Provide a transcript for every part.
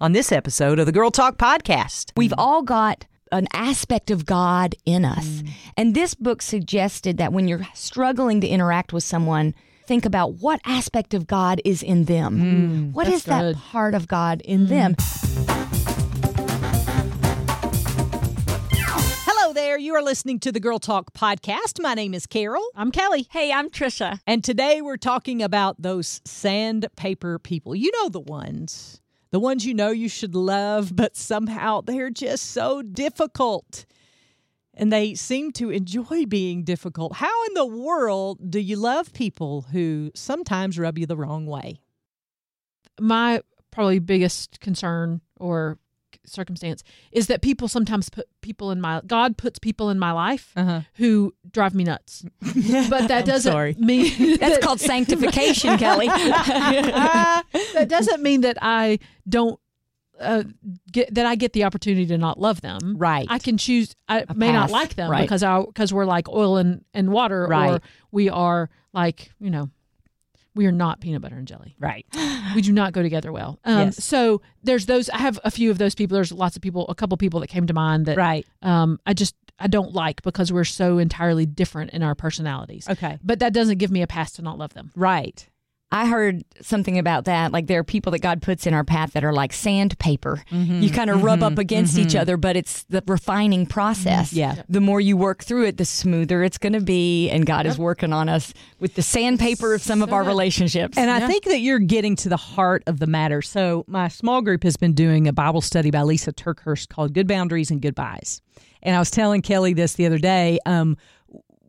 on this episode of the Girl Talk Podcast. We've all got an aspect of God in us. Mm. And this book suggested that when you're struggling to interact with someone, think about what aspect of God is in them. What is that good. part of God in them? Hello there. You are listening to the Girl Talk Podcast. My name is Carol. I'm Kelly. Hey, I'm Trisha. And today we're talking about those sandpaper people. You know the ones. The ones you know you should love, but somehow they're just so difficult. And they seem to enjoy being difficult. How in the world do you love people who sometimes rub you the wrong way? My probably biggest concern or circumstance is that people sometimes put people in my God puts people in my life Uh-huh. who drive me nuts. But that I'm doesn't sorry. mean That's called sanctification, Kelly. that doesn't mean that I don't uh, get that I get the opportunity to not love them. Right. I can choose. I A may not like them right. because I because we're like oil and and water, or we are like you know, we are not peanut butter and jelly. Right. We do not go together well. Um, Yes. So there's those. I have a few of those people. There's lots of people. A couple people that came to mind that Right. um, I just I don't like because we're so entirely different in our personalities. Okay. But that doesn't give me a pass to not love them. Right. I heard something about that. Like there are people that God puts in our path that are like sandpaper. Mm-hmm. You kind of rub up mm-hmm. against each mm-hmm. other, but it's the refining process. Yeah. The more you work through it, the smoother it's going to be. And God is working on us with the sandpaper of some of our relationships. And I think that you're getting to the heart of the matter. So, my small group has been doing a Bible study by Lisa TerKeurst called Good Boundaries and Goodbyes. And I was telling Kelly this the other day. Um,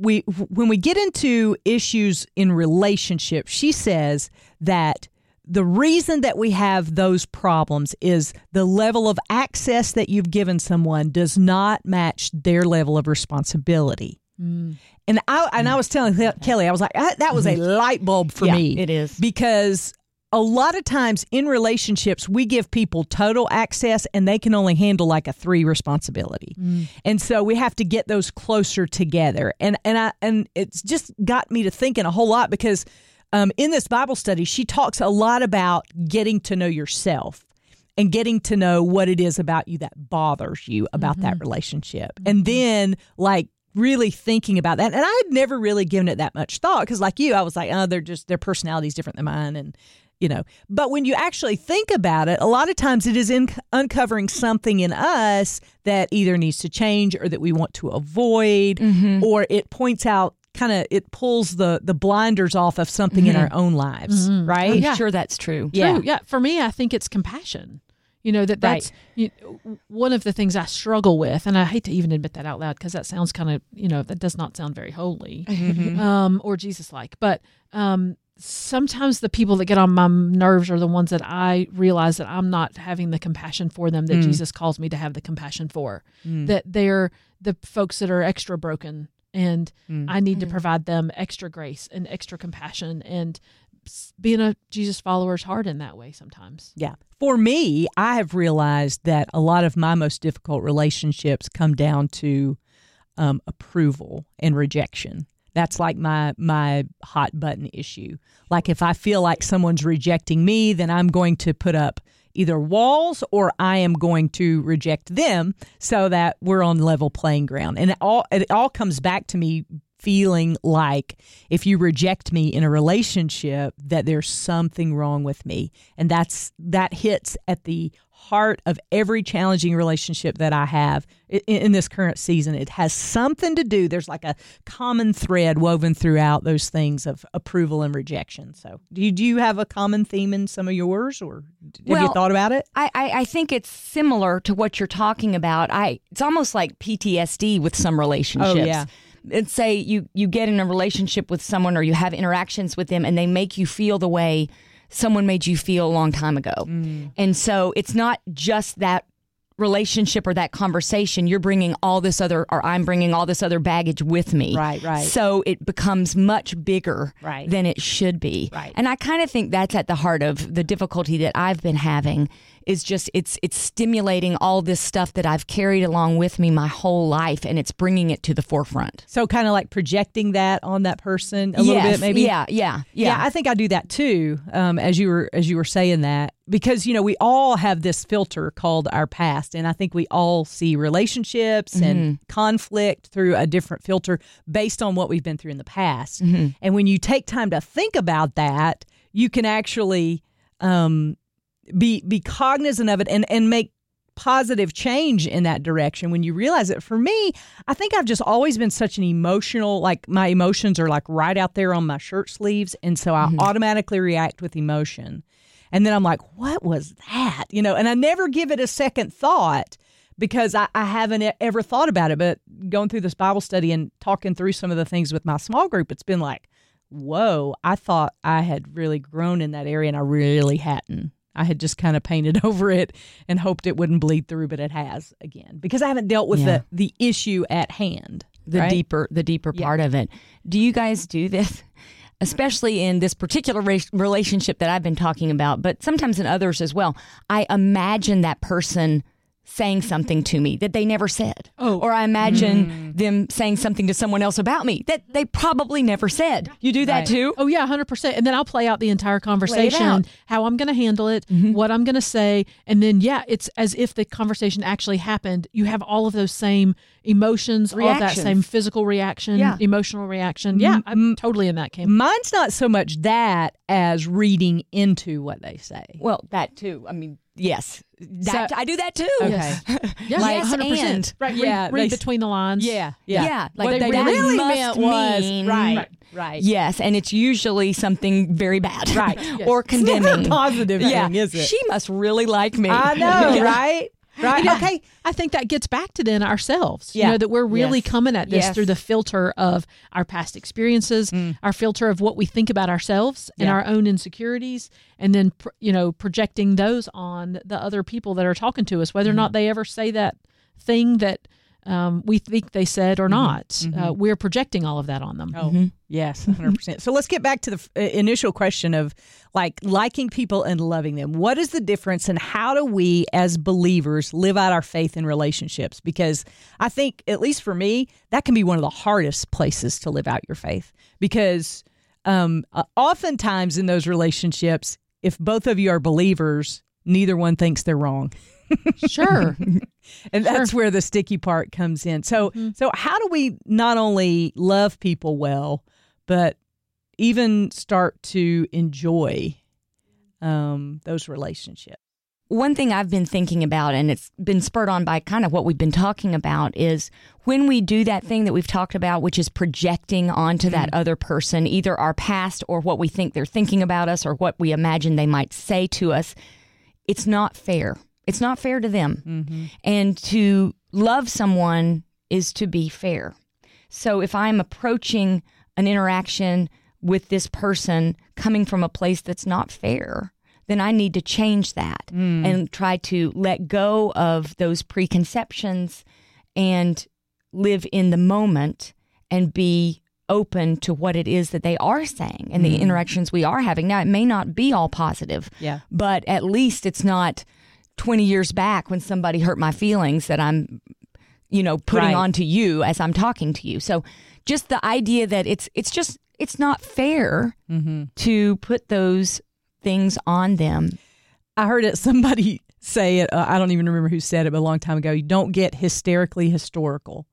we when we get into issues in relationships, she says that the reason that we have those problems is the level of access that you've given someone does not match their level of responsibility. Mm. And I and I was telling Kelly, I was like, that, that was a mm-hmm. light bulb for Yeah, me. it is. because a lot of times in relationships we give people total access and they can only handle like a three responsibility. Mm. And so we have to get those closer together. And and i and it's just got me to thinking a whole lot because um, in this bible study she talks a lot about getting to know yourself and getting to know what it is about you that bothers you about that mm-hmm. relationship. Mm-hmm. And then like really thinking about that. And i had never really given it that much thought because like you i was like oh they're just their personality is different than mine. And you know but when you actually think about it a lot of times it is in uncovering something in us that either needs to change or that we want to avoid or it points out kind of it pulls the the blinders off of something in our own lives right I'm Yeah. sure that's true. Yeah. True. Yeah. For me, I think it's compassion. You know that that's you, one of the things I struggle with, and I hate to even admit that out loud because that sounds kind of you know that does not sound very holy um, or Jesus like. But um, sometimes the people that get on my nerves are the ones that I realize that I'm not having the compassion for them that mm. Jesus calls me to have the compassion for. Mm. That they're the folks that are extra broken, and mm. I need to provide them extra grace and extra compassion and being a Jesus follower is hard in that way sometimes. Yeah. For me, I have realized that a lot of my most difficult relationships come down to um, approval and rejection. That's like my my hot button issue. Like if I feel like someone's rejecting me, then I'm going to put up either walls or I am going to reject them so that we're on level playing ground. And it all it all comes back to me feeling like if you reject me in a relationship that there's something wrong with me and that's that hits at the heart of every challenging relationship that I have in, in this current season it has something to do there's like a common thread woven throughout those things of approval and rejection so do you, do you have a common theme in some of yours or have you thought about it I, I, I think it's similar to what you're talking about. I it's almost like PTSD with some relationships. Oh, yeah. It's say you you get in a relationship with someone or you have interactions with them and they make you feel the way someone made you feel a long time ago. Mm. And so it's not just that relationship or that conversation you're bringing all this other or I'm bringing all this other baggage with me. Right, right. So it becomes much bigger Right. than it should be. Right. And I kind of think that's at the heart of the difficulty that I've been having is just it's it's stimulating all this stuff that I've carried along with me my whole life and it's bringing it to the forefront. So kind of like projecting that on that person a little bit, maybe. Yeah, yeah, yeah. I think I do that too. Um, as you were as you were saying that, because you know we all have this filter called our past, and I think we all see relationships and conflict through a different filter based on what we've been through in the past. And when you take time to think about that, you can actually um, be be cognizant of it and and make positive change in that direction when you realize it. For me, I think I've just always been such an emotional, like my emotions are like right out there on my shirt sleeves. And so I mm-hmm. automatically react with emotion. And then I'm like, what was that? You know, and I never give it a second thought because I, I haven't ever thought about it. But going through this Bible study and talking through some of the things with my small group, it's been like, whoa, I thought I had really grown in that area and I really hadn't. I had just kind of painted over it and hoped it wouldn't bleed through, but it has again because I haven't dealt with Yeah. the, the issue at hand. the right? deeper the deeper Yeah. part of it. Do you guys do this? Especially in this particular ra- relationship that I've been talking about, but sometimes in others as well. I imagine that person saying something to me that they never said. Oh. Or I imagine hmm. them saying something to someone else about me that they probably never said. You do that Right. too? Oh yeah, hundred percent. And then I'll play out the entire conversation, how I'm going to handle it, mm-hmm. what I'm going to say, and then yeah, it's as if the conversation actually happened. You have all of those same emotions, all of that same physical reaction, Yeah. emotional reaction. Mm-hmm. Yeah, I'm totally in that camp. Mine's not so much that as reading into what they say. Well, that too. I mean, yes. That, So- I do that too. Okay. Yes. Yeah, Like, hundred and-. Right. Yeah, read they- between the lines. Yeah, Yeah. yeah. Like what they really meant was mean- right, Right. right. Yes, and it's usually something very bad. Right. or It's never a condemning. positive yeah. thing, is it? She must really like me. I know, Yeah. right? Right. You know, Okay. I think that gets back to then ourselves. Yeah. You know, that we're really Yes. coming at this Yes. through the filter of our past experiences, mm. our filter of what we think about ourselves and Yeah. our own insecurities, and then, pr- you know, projecting those on the other people that are talking to us, whether or mm-hmm. not they ever say that thing that um, we think they said or not. Uh, we're projecting all of that on them. Oh, yes, 100%. so let's get back to the f- uh, initial question of like liking people and loving them. What is the difference and how do we as believers live out our faith in relationships? Because I think, at least for me, that can be one of the hardest places to live out your faith because um, uh, oftentimes in those relationships, if both of you are believers, neither one thinks they're wrong. Sure. and that's where the sticky part comes in. So, so how do we not only love people well, but even start to enjoy um, those relationships? One thing I've been thinking about, and it's been spurred on by kind of what we've been talking about, is when we do that thing that we've talked about, which is projecting onto that other person, either our past or what we think they're thinking about us or what we imagine they might say to us, it's not fair. It's not fair to them. Mm-hmm. And to love someone is to be fair. So if I'm approaching an interaction with this person coming from a place that's not fair, then I need to change that mm. and try to let go of those preconceptions and live in the moment and be open to what it is that they are saying and the mm-hmm. interactions we are having. Now, it may not be all positive, Yeah. but at least it's not 20 years back when somebody hurt my feelings that I'm you know putting Right. onto you as I'm talking to you. So just the idea that it's it's just it's not fair to put those things on them. I heard it somebody say it. Uh, I don't even remember who said it, but a long time ago. You don't get hysterically historical,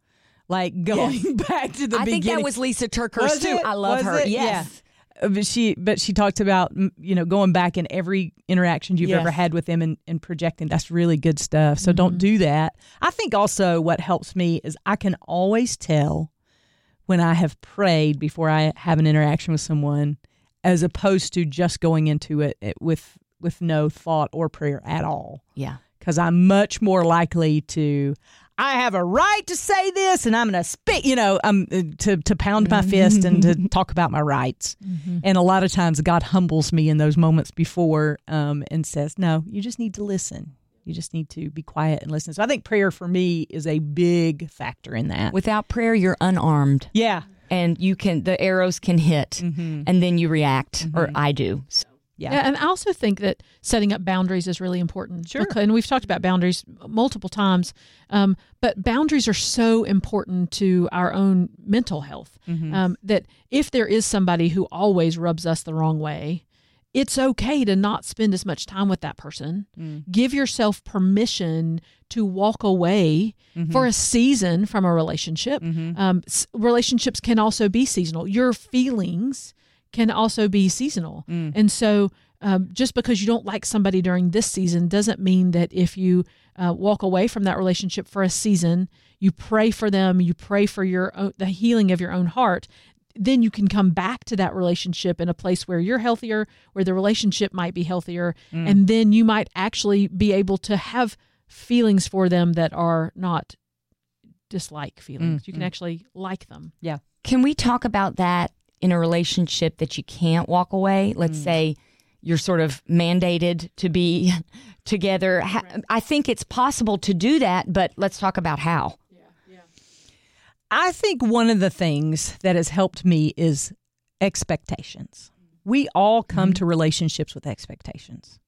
like going back to the I beginning. think that was Lisa TerKeurst Was too. it? I love Was her. it? Yes. Uh, But she, but she talked about you know going back in every interaction you've Yes. ever had with them and, and projecting. That's really good stuff. So Mm-hmm. don't do that. I think also what helps me is I can always tell when I have prayed before I have an interaction with someone, as opposed to just going into it, it with with no thought or prayer at all Yeah. because I'm much more likely to. I have a right to say this, and I'm going to spit. You know, um, uh, to to pound my fist and to talk about my rights. And a lot of times, God humbles me in those moments before, um, and says, "No, you just need to listen. You just need to be quiet and listen." So I think prayer for me is a big factor in that. Without prayer you're unarmed yeah, and you can the arrows can hit Mm-hmm. and then you react or I do. So Yeah. Yeah, and I also think that setting up boundaries is really important. Sure. Because, and we've talked about boundaries multiple times, um, but boundaries are so important to our own mental health. Mm-hmm. Um, that if there is somebody who always rubs us the wrong way, it's okay to not spend as much time with that person. Mm. Give yourself permission to walk away Mm-hmm. for a season from a relationship. Um, s- relationships can also be seasonal. Your feelings can also be seasonal. Mm. And so, um, just because you don't like somebody during this season doesn't mean that if you uh, walk away from that relationship for a season, you pray for them, you pray for your own, the healing of your own heart. Then you can come back to that relationship in a place where you're healthier, where the relationship might be healthier, and then you might actually be able to have feelings for them that are not dislike feelings. You can actually like them. Yeah. Can we talk about that in a relationship that you can't walk away? Let's mm. say you're sort of mandated to be together. Ha- I think it's possible to do that, but let's talk about how. I think one of the things that has helped me is expectations. We all come mm-hmm. to relationships with expectations.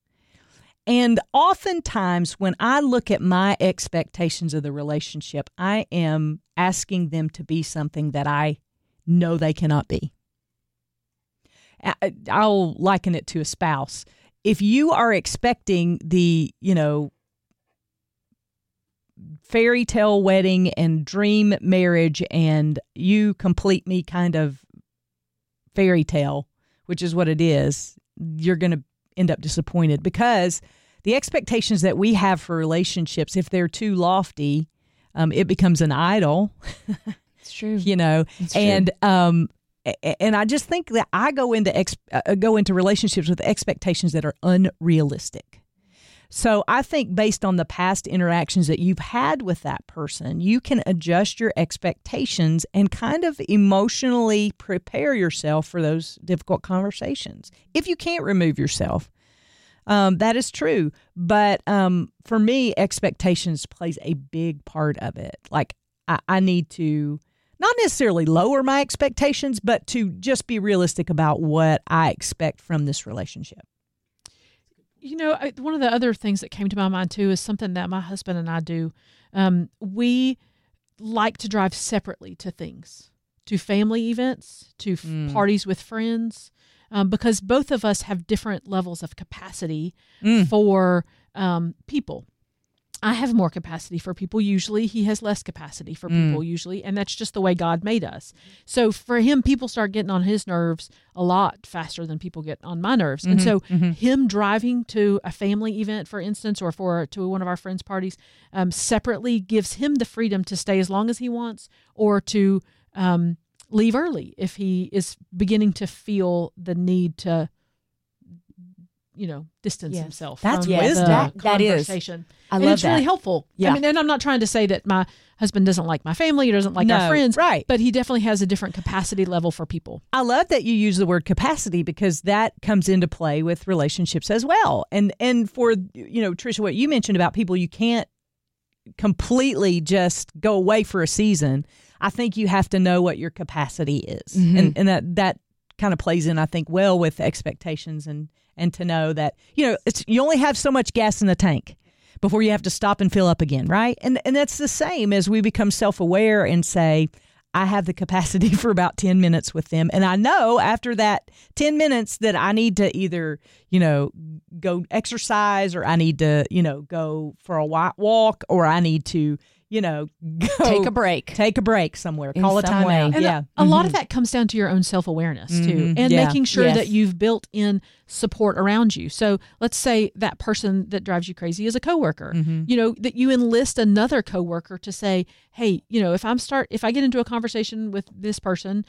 And oftentimes, when I look at my expectations of the relationship, I am asking them to be something that I know they cannot be. I'll liken it to a spouse. If you are expecting the, you know, fairy tale wedding and dream marriage and you complete me kind of fairy tale, which is what it is, you're going to end up disappointed because the expectations that we have for relationships, if they're too lofty, um, it becomes an idol, It's true. you know, true. and um, and I just think that I go into ex- uh, go into relationships with expectations that are unrealistic. So I think based on the past interactions that you've had with that person, you can adjust your expectations and kind of emotionally prepare yourself for those difficult conversations. If you can't remove yourself, um, that is true. But um, for me, expectations plays a big part of it. Like I, I need to not necessarily lower my expectations, but to just be realistic about what I expect from this relationship. You know, I, one of the other things that came to my mind too is something that my husband and I do. Um, we like to drive separately to things, to family events, to f- Mm. parties with friends, um, because both of us have different levels of capacity Mm. for um, people. I have more capacity for people usually. He has less capacity for Mm. people usually. And that's just the way God made us. So for him, people start getting on his nerves a lot faster than people get on my nerves. And so him driving to a family event, for instance, or for to one of our friends' parties um, separately gives him the freedom to stay as long as he wants or to um, leave early if he is beginning to feel the need to you know distance Yes. himself That's from the wisdom. That- that is. conversation. I and love it's really helpful. Yeah. I mean, and I'm not trying to say that my husband doesn't like my family or doesn't like our No, friends, right. But he definitely has a different capacity level for people. I love that you use the word capacity because that comes into play with relationships as well. And and for you know, Trisha, what you mentioned about people you can't completely just go away for a season. I think you have to know what your capacity is, mm-hmm. and and that that kind of plays in, I think, well with expectations and and to know that you know it's you only have so much gas in the tank before you have to stop and fill up again, right? And and that's the same as we become self aware and say. I have the capacity for about 10 minutes with them. And I know after that 10 minutes that I need to either, you know, go exercise or I need to, you know, go for a walk or I need to, you know, go Take a break. Take a break somewhere. In Call a some way. timeout. And yeah. a, a lot of that comes down to your own self awareness too, Mhm. and Yeah. making sure Yes. that you've built in support around you. So let's say that person that drives you crazy is a coworker. You know that you enlist another coworker to say, "Hey, you know, if I'm start if I get into a conversation with this person,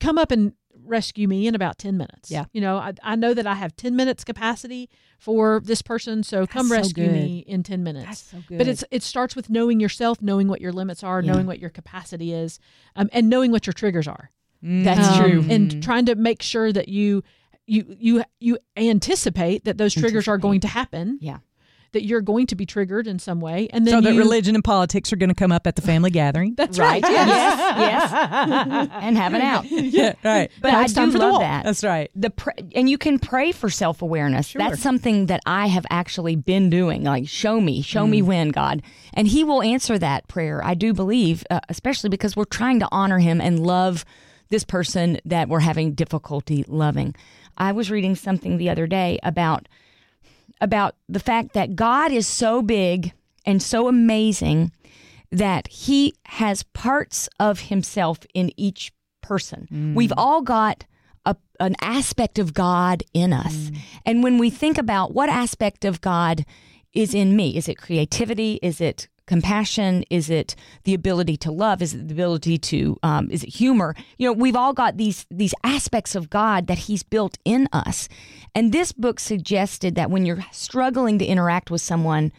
come up and rescue me in about 10 minutes. Yeah. You know, I, I know that I have 10 minutes capacity for this person, so come so rescue good. me in 10 minutes. That's so But it's it starts with knowing yourself, knowing what your limits are, Yeah. knowing what your capacity is, um, and knowing what your triggers are. That's Um, true. And trying to make sure that you you you you anticipate that those triggers are going to happen. Yeah. That you're going to be triggered in some way, and then so that you, religion and politics are going to come up at the family gathering. That's Right. right. yes. Yes. and have an out. yeah, right. But Now I do for love walk. that. That's right. the pr- and you can pray for self awareness. That's something that I have actually been doing. Like, show me, show me when, God, and He will answer that prayer. I do believe, uh, especially because we're trying to honor Him and love this person that we're having difficulty loving. I was reading something the other day about about the fact that God is so big and so amazing that he has parts of himself in each person. Mm. We've all got a, an aspect of God in us. Mm. And when we think about what aspect of God is in me, is it creativity? Is it compassion? Is it the ability to love? Is it the ability to, um, is it humor? You know, we've all got these, these aspects of God that he's built in us. And this book suggested that when you're struggling to interact with someone,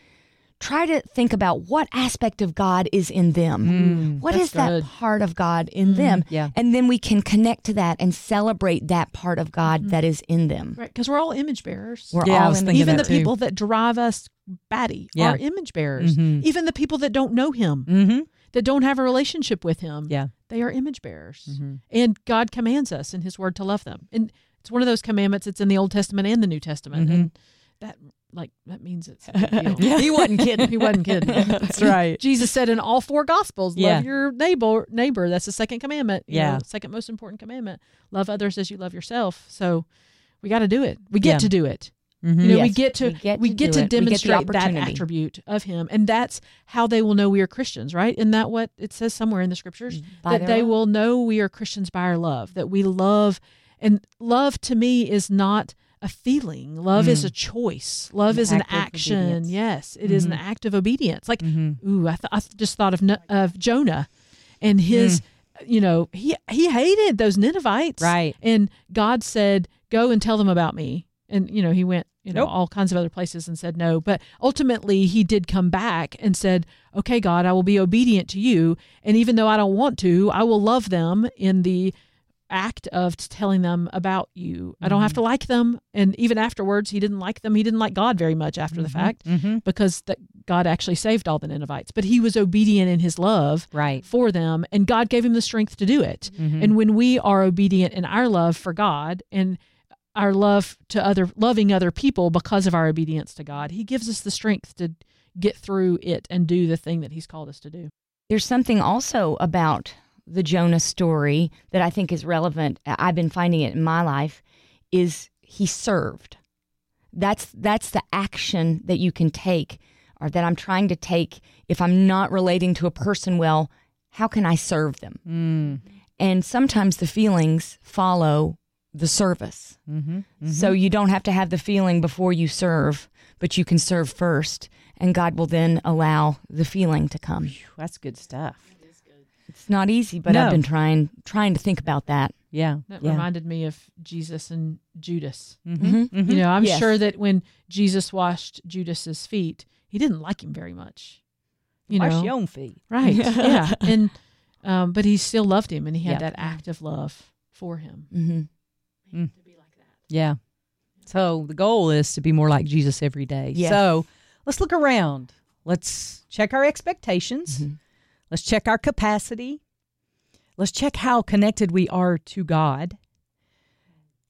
try to think about what aspect of God is in them. Mm, what is that good. part of God in mm, them? yeah. And then we can connect to that and celebrate that part of God mm-hmm. that is in them. Right, because we're all image bearers. We're Yeah, I all was in thinking Even that the too. people that drive us batty Yeah. are image bearers. Mhm. Even the people that don't know Him, Mm-hmm. that don't have a relationship with Him, Yeah. they are image bearers. Mm-hmm. And God commands us in His Word to love them. And it's one of those commandments. that's in the Old Testament and the New Testament, Mhm. and that like that means it's big. He wasn't kidding. He wasn't kidding. That's right. Jesus said in all four gospels, Yeah. love your neighbor neighbor. That's the second commandment. you Yeah. know, second most important commandment. Love others as you love yourself. So we got to do it. We get Yeah. to do it. Mm-hmm. You know, we get to we get we to get to. We get demonstrate that attribute of him. And that's how they will know we are Christians, right? Isn't that what it says somewhere in the scriptures? By that they love. will know we are Christians by our love, that we love and love to me is not a feeling. Love is a choice. Love An is an action. obedience. Yes, it is an act of obedience. Like, Mm-hmm. ooh, I, th- I th- just thought of No- of Jonah and his. You know, he he hated those Ninevites, Right. And God said, "Go and tell them about me." And you know, he went, you know, Nope. all kinds of other places and said no. But ultimately, he did come back and said, "Okay, God, I will be obedient to you, and even though I don't want to, I will love them in the." act of telling them about you. I don't have to like them. And even afterwards, he didn't like them. He didn't like God very much after the fact Mm-hmm. because that God actually saved all the Ninevites. But he was obedient in his love Right. for them, and God gave him the strength to do it. Mhm. And when we are obedient in our love for God and our love to other loving other people because of our obedience to God, he gives us the strength to get through it and do the thing that he's called us to do. There's something also about the Jonah story that I think is relevant. I've been finding it in my life is he served. That's that's the action that you can take or that I'm trying to take if I'm not relating to a person well, how can I serve them? Mm. And sometimes the feelings follow the service. Mm-hmm. So you don't have to have the feeling before you serve, but you can serve first and God will then allow the feeling to come. That's good stuff. It's not easy, but No. I've been trying trying to think about that. Yeah. That yeah. reminded me of Jesus and Judas. Mm-hmm. Mhm. You know, I'm Yes. sure that when Jesus washed Judas's feet, he didn't like him very much. You Wash know, your own feet. right? yeah, and um, but he still loved him, and he had Yeah. that act of love for him. Hmm Yeah. So the goal is to be more like Jesus every day. Yes. So let's look around. Let's check our expectations. Mhm. Let's check our capacity. Let's check how connected we are to God.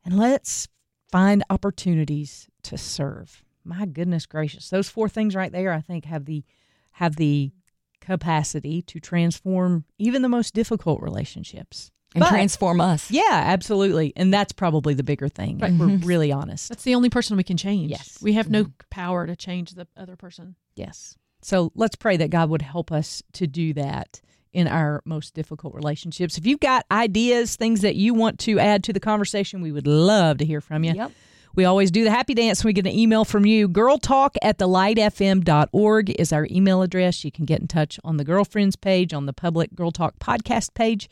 And let's find opportunities to serve. My goodness gracious. Those four things right there I think have the have the capacity to transform even the most difficult relationships. And But- transform us. Yeah, absolutely. And that's probably the bigger thing. Right. If we're Mhm. really honest. That's the only person we can change. Yes. we have no power to change the other person. Yes. So let's pray that God would help us to do that in our most difficult relationships. If you've got ideas, things that you want to add to the conversation, we would love to hear from you. Yep. We always do the happy dance. when We get an email from you. Girltalk at thelightfm.org is our email address. You can get in touch on the girlfriends page, on the public Girl Talk podcast page.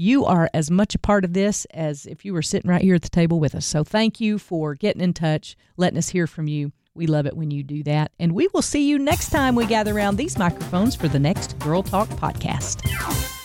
You are as much a part of this as if you were sitting right here at the table with us. So thank you for getting in touch, letting us hear from you. We love it when you do that. And we will see you next time we gather around these microphones for the next Girl Talk podcast.